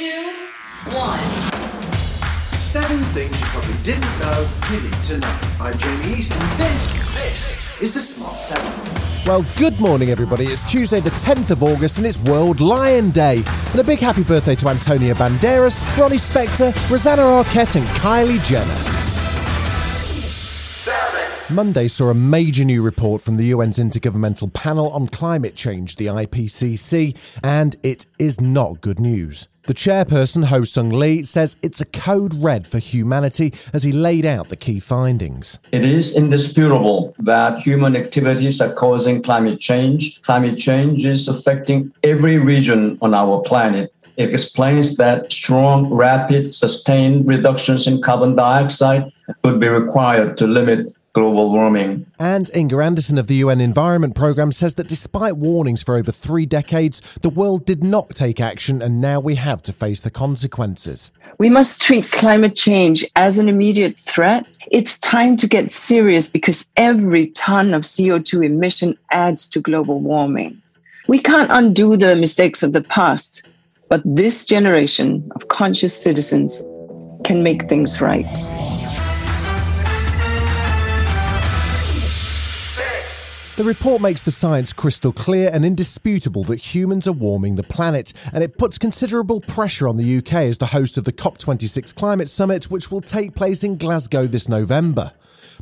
two, one. Seven things you probably didn't know you need to know. I'm Jamie East, and this, this is the Smart Seven. Well, good morning, everybody. It's Tuesday, the 10th of August, and it's World Lion Day. And a big happy birthday to Antonio Banderas, Ronnie Spector, Rosanna Arquette, and Kylie Jenner. Monday saw a major new report from the UN's Intergovernmental Panel on Climate Change, the IPCC, and it is not good news. The chairperson, Hoesung Lee, says it's a code red for humanity as he laid out the key findings. It is indisputable that human activities are causing climate change. Climate change is affecting every region on our planet. It explains that strong, rapid, sustained reductions in carbon dioxide would be required to limit global warming. And Inger Andersen of the UN Environment Programme says that despite warnings for over three decades, the world did not take action and now we have to face the consequences. We must treat climate change as an immediate threat. It's time to get serious because every ton of CO2 emission adds to global warming. We can't undo the mistakes of the past, but this generation of conscious citizens can make things right. The report makes the science crystal clear and indisputable that humans are warming the planet, and it puts considerable pressure on the UK as the host of the COP26 climate summit, which will take place in Glasgow this November.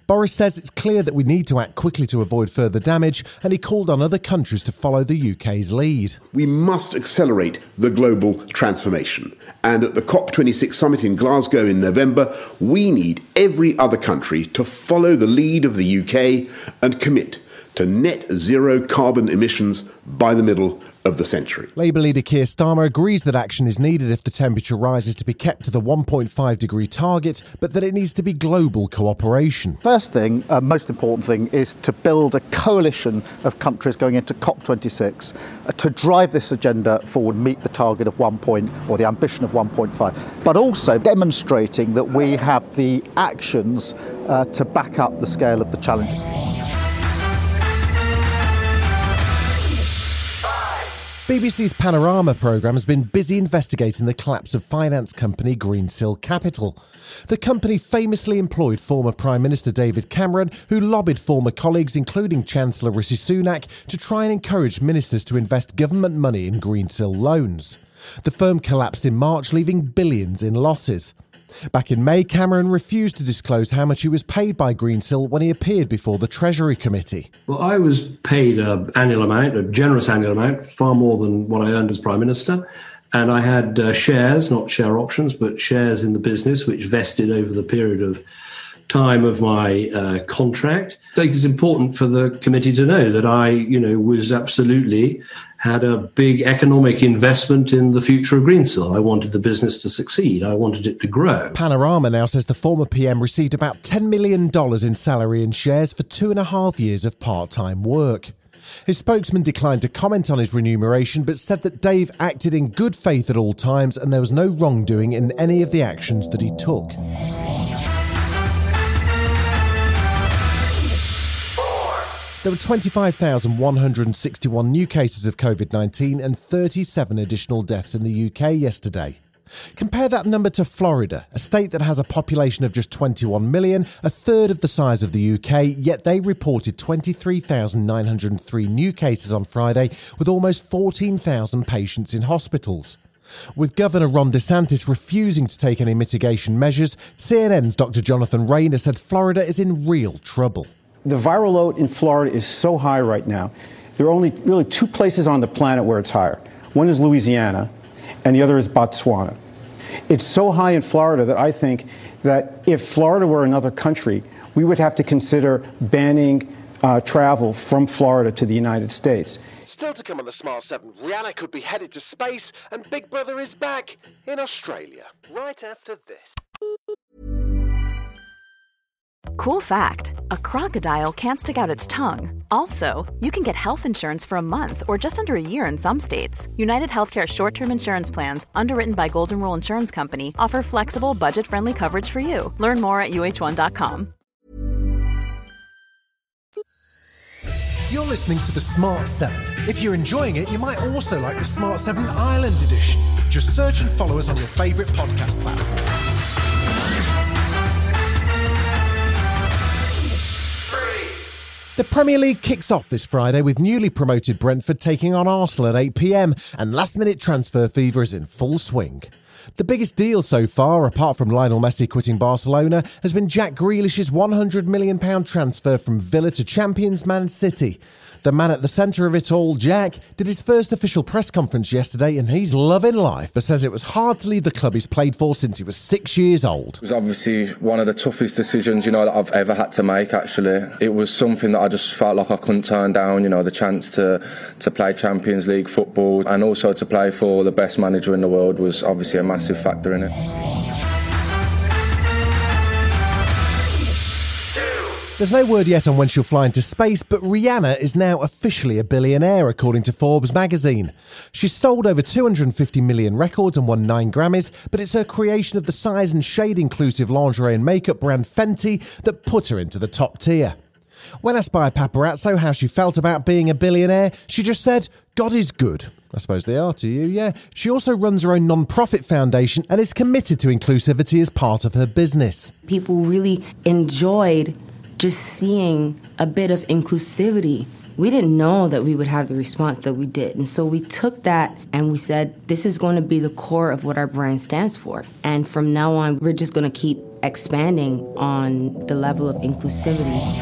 Boris says it's clear that we need to act quickly to avoid further damage, and he called on other countries to follow the UK's lead. We must accelerate the global transformation. And at the COP26 summit in Glasgow in November, we need every other country to follow the lead of the UK and commit to net zero carbon emissions by the middle of the century. Labour leader Keir Starmer agrees that action is needed if the temperature rises to be kept to the 1.5 degree target, but that it needs to be global cooperation. First thing, uh, most important thing, is to build a coalition of countries going into COP26 uh, to drive this agenda forward, meet the target of 1 point or the ambition of 1.5, but also demonstrating that we have the actions uh, to back up the scale of the challenge. BBC's Panorama programme has been busy investigating the collapse of finance company Greensill Capital. The company famously employed former Prime Minister David Cameron, who lobbied former colleagues, including Chancellor Rishi Sunak, to try and encourage ministers to invest government money in Greensill loans. The firm collapsed in March, leaving billions in losses. Back in May, Cameron refused to disclose how much he was paid by Greensill when he appeared before the Treasury Committee. Well, I was paid an annual amount, a generous annual amount, far more than what I earned as Prime Minister. And I had uh, shares, not share options, but shares in the business, which vested over the period of time of my uh, contract. I think it's important for the committee to know that I, you know, was absolutely had a big economic investment in the future of Greensill. I wanted the business to succeed. I wanted it to grow. Panorama now says the former PM received about $10 million in salary and shares for two and a half years of part time work. His spokesman declined to comment on his remuneration but said that Dave acted in good faith at all times and there was no wrongdoing in any of the actions that he took. There were 25,161 new cases of COVID 19 and 37 additional deaths in the UK yesterday. Compare that number to Florida, a state that has a population of just 21 million, a third of the size of the UK, yet they reported 23,903 new cases on Friday, with almost 14,000 patients in hospitals. With Governor Ron DeSantis refusing to take any mitigation measures, CNN's Dr. Jonathan Reiner said Florida is in real trouble. The viral load in Florida is so high right now. There are only really two places on the planet where it's higher. One is Louisiana, and the other is Botswana. It's so high in Florida that I think that if Florida were another country, we would have to consider banning uh, travel from Florida to the United States. Still to come on the Smart 7, Rihanna could be headed to space, and Big Brother is back in Australia. Right after this. Cool fact a crocodile can't stick out its tongue. Also, you can get health insurance for a month or just under a year in some states. United Healthcare short term insurance plans, underwritten by Golden Rule Insurance Company, offer flexible, budget friendly coverage for you. Learn more at uh1.com. You're listening to the Smart 7. If you're enjoying it, you might also like the Smart 7 Island Edition. Just search and follow us on your favourite podcast platform. The Premier League kicks off this Friday with newly promoted Brentford taking on Arsenal at 8 pm, and last minute transfer fever is in full swing. The biggest deal so far, apart from Lionel Messi quitting Barcelona, has been Jack Grealish's £100 million transfer from Villa to champions Man City. The man at the centre of it all, Jack, did his first official press conference yesterday and he's loving life, but says it was hard to leave the club he's played for since he was six years old. It was obviously one of the toughest decisions, you know, that I've ever had to make. Actually, it was something that I just felt like I couldn't turn down. You know, the chance to to play Champions League football and also to play for the best manager in the world was obviously a massive factor in it. There's no word yet on when she'll fly into space, but Rihanna is now officially a billionaire, according to Forbes magazine. She's sold over 250 million records and won nine Grammys, but it's her creation of the size and shade inclusive lingerie and makeup brand Fenty that put her into the top tier. When asked by a paparazzo how she felt about being a billionaire, she just said, God is good. I suppose they are to you, yeah. She also runs her own non profit foundation and is committed to inclusivity as part of her business. People really enjoyed just seeing a bit of inclusivity. We didn't know that we would have the response that we did. And so we took that and we said, this is going to be the core of what our brand stands for. And from now on, we're just going to keep expanding on the level of inclusivity.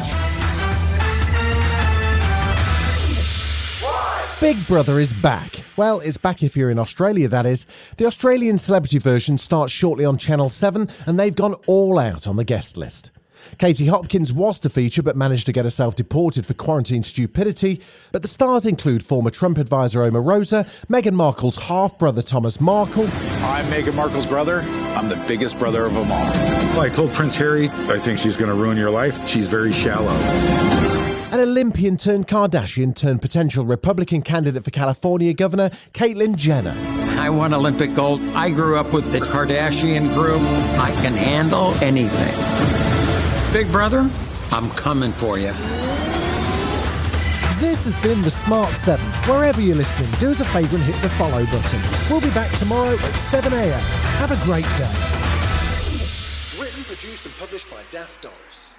Big Brother is back. Well, it's back if you're in Australia, that is. The Australian celebrity version starts shortly on Channel 7, and they've gone all out on the guest list. Katie Hopkins was to feature but managed to get herself deported for quarantine stupidity. But the stars include former Trump advisor Omarosa, Meghan Markle's half brother Thomas Markle. I'm Meghan Markle's brother. I'm the biggest brother of them all. Well, I told Prince Harry, I think she's going to ruin your life. She's very shallow. An Olympian turned Kardashian turned potential Republican candidate for California governor, Caitlyn Jenner. I won Olympic gold. I grew up with the Kardashian group. I can handle anything. Big brother, I'm coming for you. This has been the Smart 7. Wherever you're listening, do us a favour and hit the follow button. We'll be back tomorrow at 7am. Have a great day. Written, produced, and published by Daft Doris.